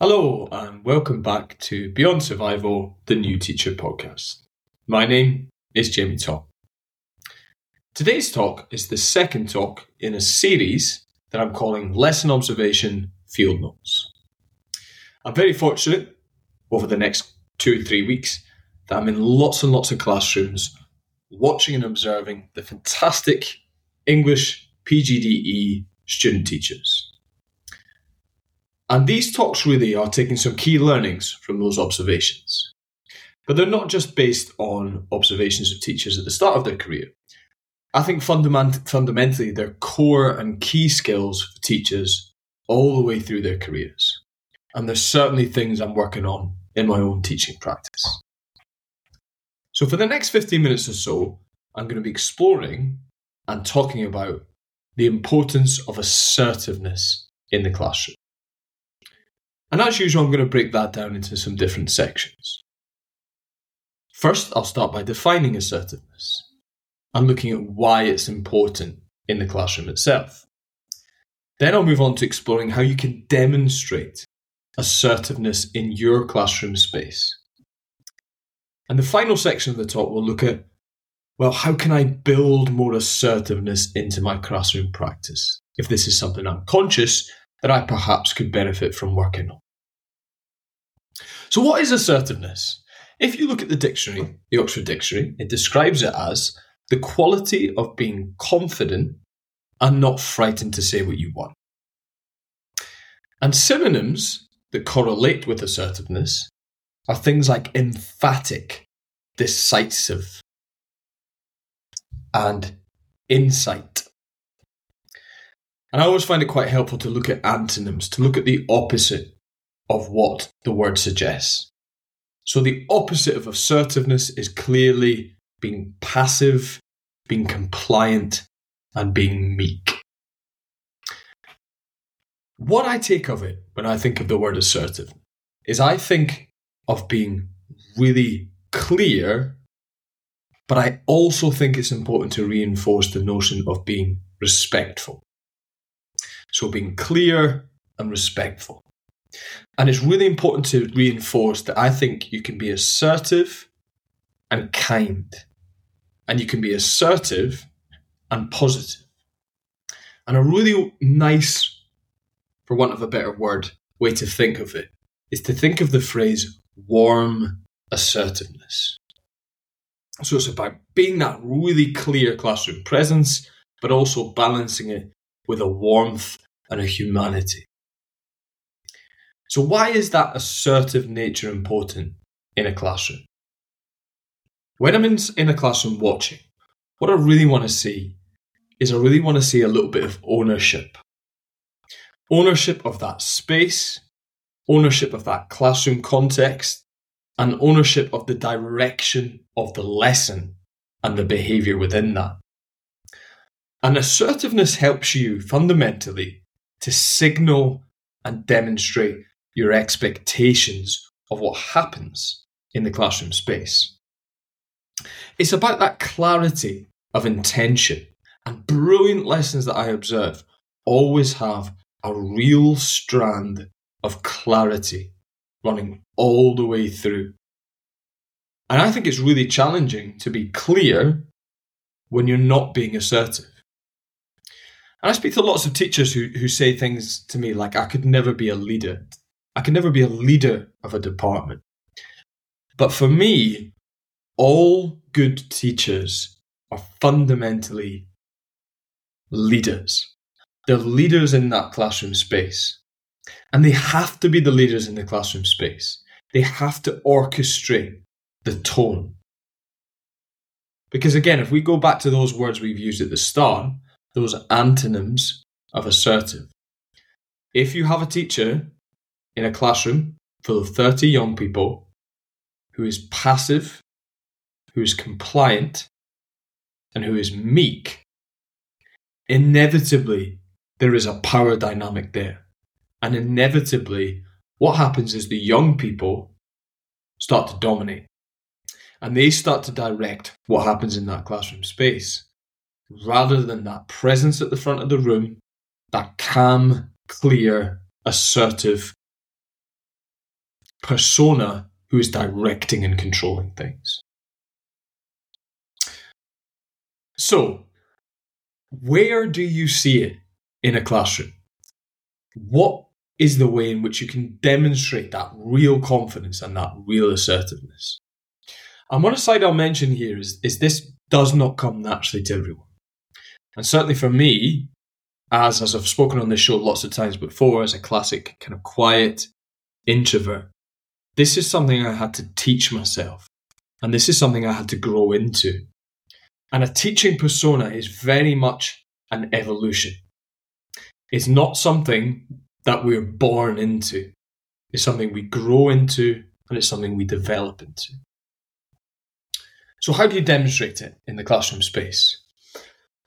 Hello, and welcome back to Beyond Survival, the New Teacher podcast. My name is Jamie Thom. Today's talk is the second talk in a series that I'm calling Lesson Observation Field Notes. I'm very fortunate over the next two or three weeks that I'm in lots and lots of classrooms watching and observing the fantastic English PGDE student teachers. And these talks really are taking some key learnings from those observations. But they're not just based on observations of teachers at the start of their career. I think fundament- fundamentally they're core and key skills for teachers all the way through their careers. And there's certainly things I'm working on in my own teaching practice. So, for the next 15 minutes or so, I'm going to be exploring and talking about the importance of assertiveness in the classroom. And as usual, I'm going to break that down into some different sections. First, I'll start by defining assertiveness and looking at why it's important in the classroom itself. Then I'll move on to exploring how you can demonstrate assertiveness in your classroom space. And the final section of the talk will look at well, how can I build more assertiveness into my classroom practice if this is something I'm conscious that I perhaps could benefit from working on. So, what is assertiveness? If you look at the dictionary, the Oxford Dictionary, it describes it as the quality of being confident and not frightened to say what you want. And synonyms that correlate with assertiveness are things like emphatic, decisive, and insight. And I always find it quite helpful to look at antonyms, to look at the opposite of what the word suggests. So the opposite of assertiveness is clearly being passive, being compliant, and being meek. What I take of it when I think of the word assertive is I think of being really clear, but I also think it's important to reinforce the notion of being respectful. So being clear and respectful. And it's really important to reinforce that I think you can be assertive and kind, and you can be assertive and positive. And a really nice, for want of a better word, way to think of it is to think of the phrase warm assertiveness. So it's about being that really clear classroom presence, but also balancing it with a warmth and a humanity. So, why is that assertive nature important in a classroom? When I'm in, in a classroom watching, what I really want to see is I really want to see a little bit of ownership. Ownership of that space, ownership of that classroom context, and ownership of the direction of the lesson and the behaviour within that. And assertiveness helps you fundamentally to signal and demonstrate your expectations of what happens in the classroom space. It's about that clarity of intention and brilliant lessons that I observe always have a real strand of clarity running all the way through. And I think it's really challenging to be clear when you're not being assertive. And I speak to lots of teachers who, who say things to me like, I could never be a leader. I can never be a leader of a department. But for me, all good teachers are fundamentally leaders. They're leaders in that classroom space. And they have to be the leaders in the classroom space. They have to orchestrate the tone. Because again, if we go back to those words we've used at the start, those antonyms of assertive. If you have a teacher in a classroom full of 30 young people who is passive, who is compliant, and who is meek, inevitably there is a power dynamic there. And inevitably, what happens is the young people start to dominate. And they start to direct what happens in that classroom space. Rather than that presence at the front of the room, that calm, clear, assertive persona who is directing and controlling things. So, where do you see it in a classroom? What is the way in which you can demonstrate that real confidence and that real assertiveness? And one aside I'll mention here is, is this does not come naturally to everyone. And certainly for me, as as I've spoken on this show lots of times before, as a classic kind of quiet introvert, this is something I had to teach myself. And this is something I had to grow into. And a teaching persona is very much an evolution. It's not something that we're born into. It's something we grow into and it's something we develop into. So, how do you demonstrate it in the classroom space?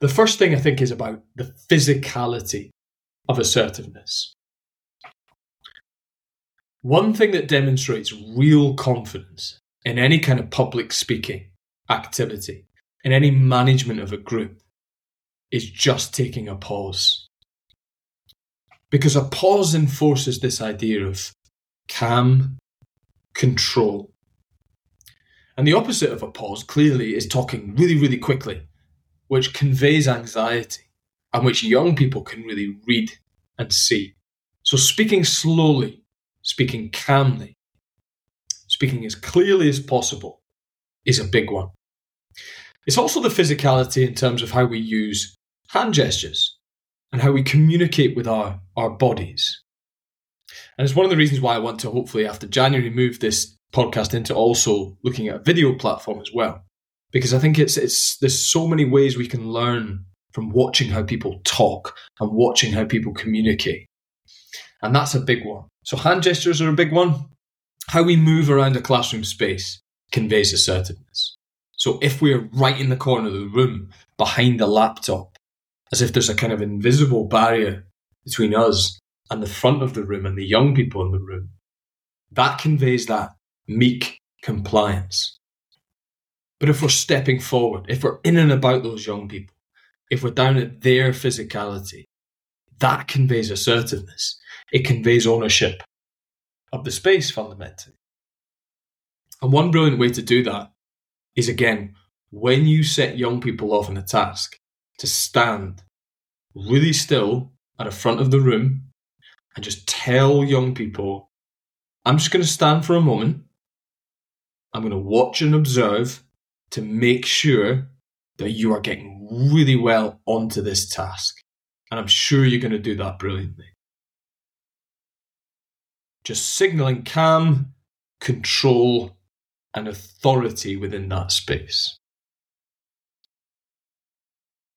The first thing I think is about the physicality of assertiveness. One thing that demonstrates real confidence in any kind of public speaking activity, in any management of a group, is just taking a pause. Because a pause enforces this idea of calm, control. And the opposite of a pause, clearly, is talking really, really quickly, which conveys anxiety and which young people can really read and see. So, speaking slowly speaking calmly, speaking as clearly as possible is a big one. It's also the physicality in terms of how we use hand gestures and how we communicate with our, our bodies. And it's one of the reasons why I want to hopefully, after January, move this podcast into also looking at a video platform as well. Because I think it's it's there's so many ways we can learn from watching how people talk and watching how people communicate. And that's a big one. So hand gestures are a big one. How we move around a classroom space conveys assertiveness. So if we're right in the corner of the room behind the laptop, as if there's a kind of invisible barrier between us and the front of the room and the young people in the room, that conveys that meek compliance. But if we're stepping forward, if we're in and about those young people, if we're down at their physicality, that conveys assertiveness it conveys ownership of the space fundamentally. And one brilliant way to do that is again, when you set young people off on a task, to stand really still at the front of the room and just tell young people, I'm just going to stand for a moment. I'm going to watch and observe to make sure that you are getting really well onto this task. And I'm sure you're going to do that brilliantly just signaling calm, control, and authority within that space.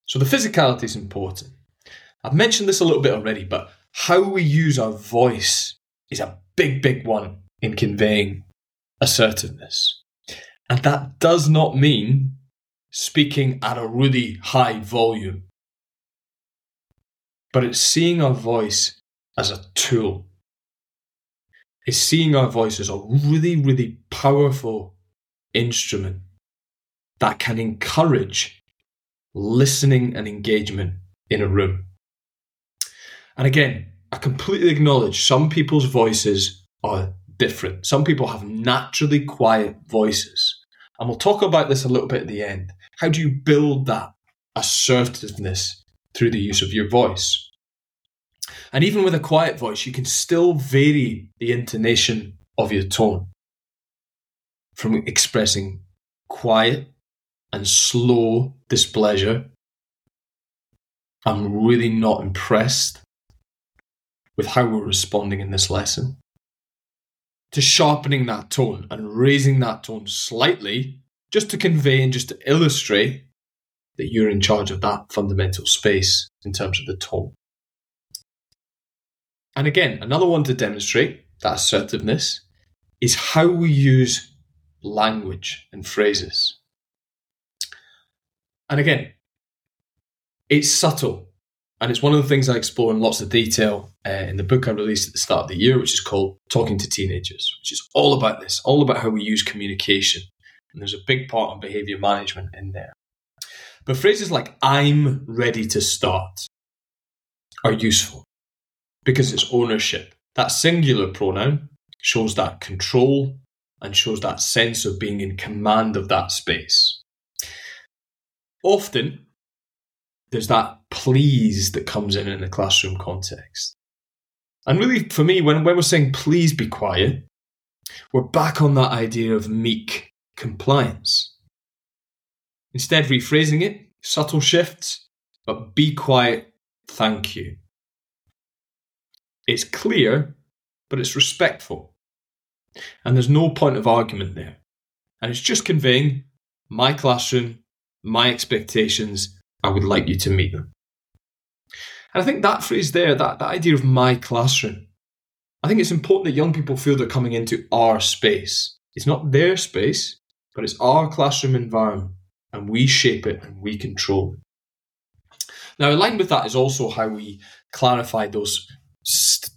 So the physicality is important. I've mentioned this a little bit already, but how we use our voice is a big, big one in conveying assertiveness. And that does not mean speaking at a really high volume, but it's seeing our voice as a tool is seeing our voice as a really, really powerful instrument that can encourage listening and engagement in a room. And again, I completely acknowledge some people's voices are different. Some people have naturally quiet voices. And we'll talk about this a little bit at the end. How do you build that assertiveness through the use of your voice? And even with a quiet voice, you can still vary the intonation of your tone from expressing quiet and slow displeasure. I'm really not impressed with how we're responding in this lesson. To sharpening that tone and raising that tone slightly, just to convey and just to illustrate that you're in charge of that fundamental space in terms of the tone. And again, another one to demonstrate that assertiveness is how we use language and phrases. And again, it's subtle. And it's one of the things I explore in lots of detail uh, in the book I released at the start of the year, which is called Talking to Teenagers, which is all about this, all about how we use communication. And there's a big part on behavior management in there. But phrases like, I'm ready to start, are useful because it's ownership. That singular pronoun shows that control, and shows that sense of being in command of that space. Often, there's that please that comes in in the classroom context. And really, for me, when, when we're saying please be quiet, we're back on that idea of meek compliance. Instead, rephrasing it, subtle shifts, but be quiet, thank you. It's clear, but it's respectful. And there's no point of argument there. And it's just conveying my classroom, my expectations, I would like you to meet them. And I think that phrase there, that, that idea of my classroom, I think it's important that young people feel they're coming into our space. It's not their space, but it's our classroom environment, and we shape it and we control it. Now, aligned with that is also how we clarify those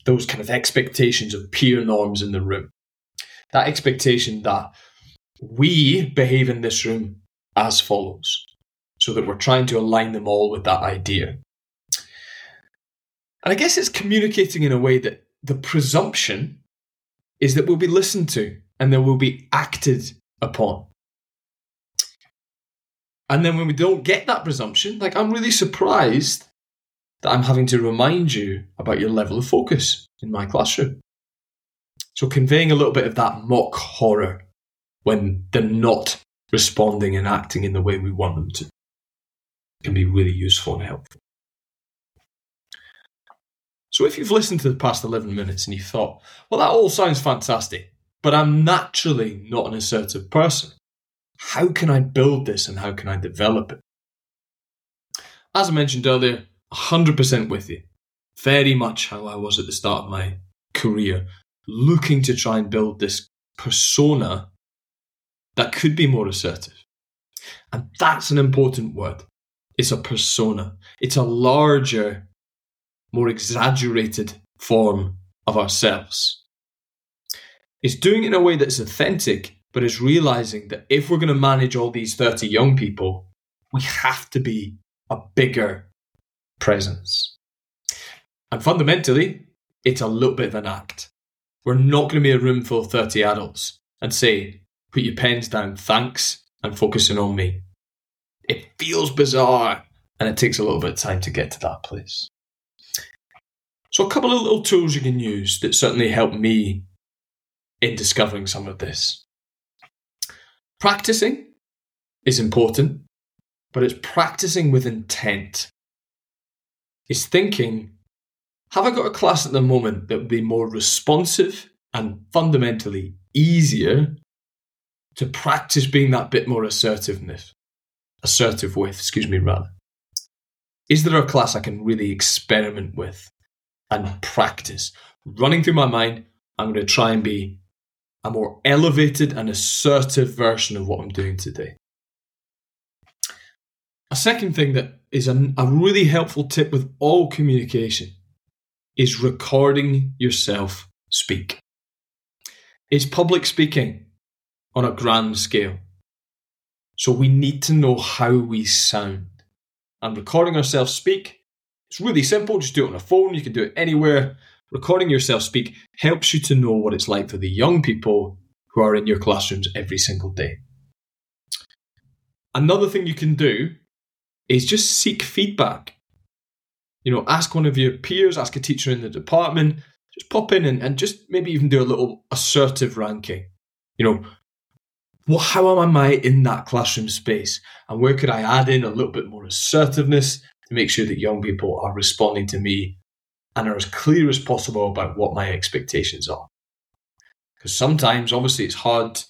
those kind of expectations of peer norms in the room. That expectation that we behave in this room as follows, so that we're trying to align them all with that idea. And I guess it's communicating in a way that the presumption is that we'll be listened to and they will be acted upon. And then when we don't get that presumption, like I'm really surprised that I'm having to remind you about your level of focus in my classroom. So conveying a little bit of that mock horror when they're not responding and acting in the way we want them to can be really useful and helpful. So if you've listened to the past 11 minutes and you thought, well, that all sounds fantastic, but I'm naturally not an assertive person, how can I build this and how can I develop it? As I mentioned earlier, 100% with you. Very much how I was at the start of my career, looking to try and build this persona that could be more assertive. And that's an important word. It's a persona. It's a larger, more exaggerated form of ourselves. It's doing it in a way that's authentic, but it's realizing that if we're going to manage all these 30 young people, we have to be a bigger presence. And fundamentally, it's a little bit of an act. We're not going to be a room full of 30 adults and say, put your pens down, thanks, and focusing on me. It feels bizarre and it takes a little bit of time to get to that place. So, a couple of little tools you can use that certainly help me in discovering some of this. Practicing is important, but it's practicing with intent is thinking have I got a class at the moment that would be more responsive and fundamentally easier to practice being that bit more assertiveness, assertive with, excuse me, rather? Is there a class I can really experiment with and practice? Running through my mind, I'm going to try and be a more elevated and assertive version of what I'm doing today. A second thing that is a, a really helpful tip with all communication is recording yourself speak. It's public speaking on a grand scale. So we need to know how we sound. And recording ourselves speak, it's really simple. Just do it on a phone. You can do it anywhere. Recording yourself speak helps you to know what it's like for the young people who are in your classrooms every single day. Another thing you can do is just seek feedback. You know, ask one of your peers, ask a teacher in the department, just pop in and, and just maybe even do a little assertive ranking. You know, well, how am I in that classroom space? And where could I add in a little bit more assertiveness to make sure that young people are responding to me and are as clear as possible about what my expectations are? Because sometimes, obviously, it's hard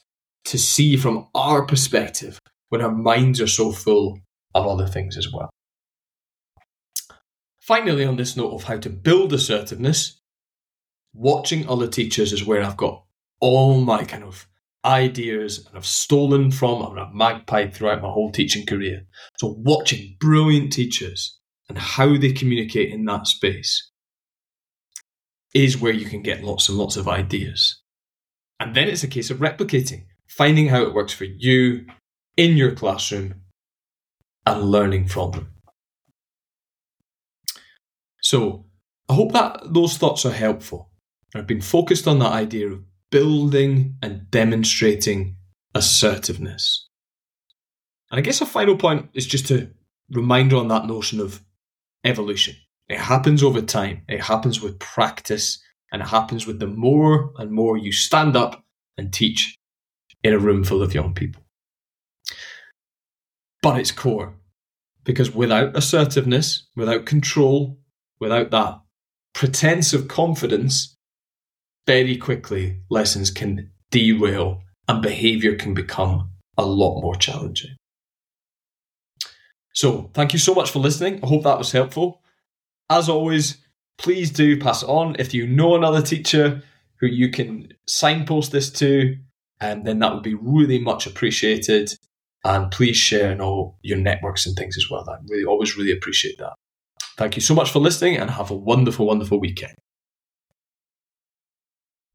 to see from our perspective when our minds are so full of other things as well. Finally, on this note of how to build assertiveness, watching other teachers is where I've got all my kind of ideas and I've stolen from and I've magpied throughout my whole teaching career. So, watching brilliant teachers and how they communicate in that space is where you can get lots and lots of ideas. And then it's a case of replicating, finding how it works for you in your classroom and learning from them. So, I hope that those thoughts are helpful. I've been focused on that idea of building and demonstrating assertiveness. And I guess a final point is just to reminder on that notion of evolution. It happens over time, it happens with practice, and it happens with the more and more you stand up and teach in a room full of young people. But it's core because without assertiveness, without control, without that pretense of confidence, very quickly lessons can derail and behavior can become a lot more challenging. So, thank you so much for listening. I hope that was helpful. As always, please do pass it on. If you know another teacher who you can signpost this to, and um, then that would be really much appreciated. And please share in all your networks and things as well. I really always really appreciate that. Thank you so much for listening and have a wonderful, wonderful weekend.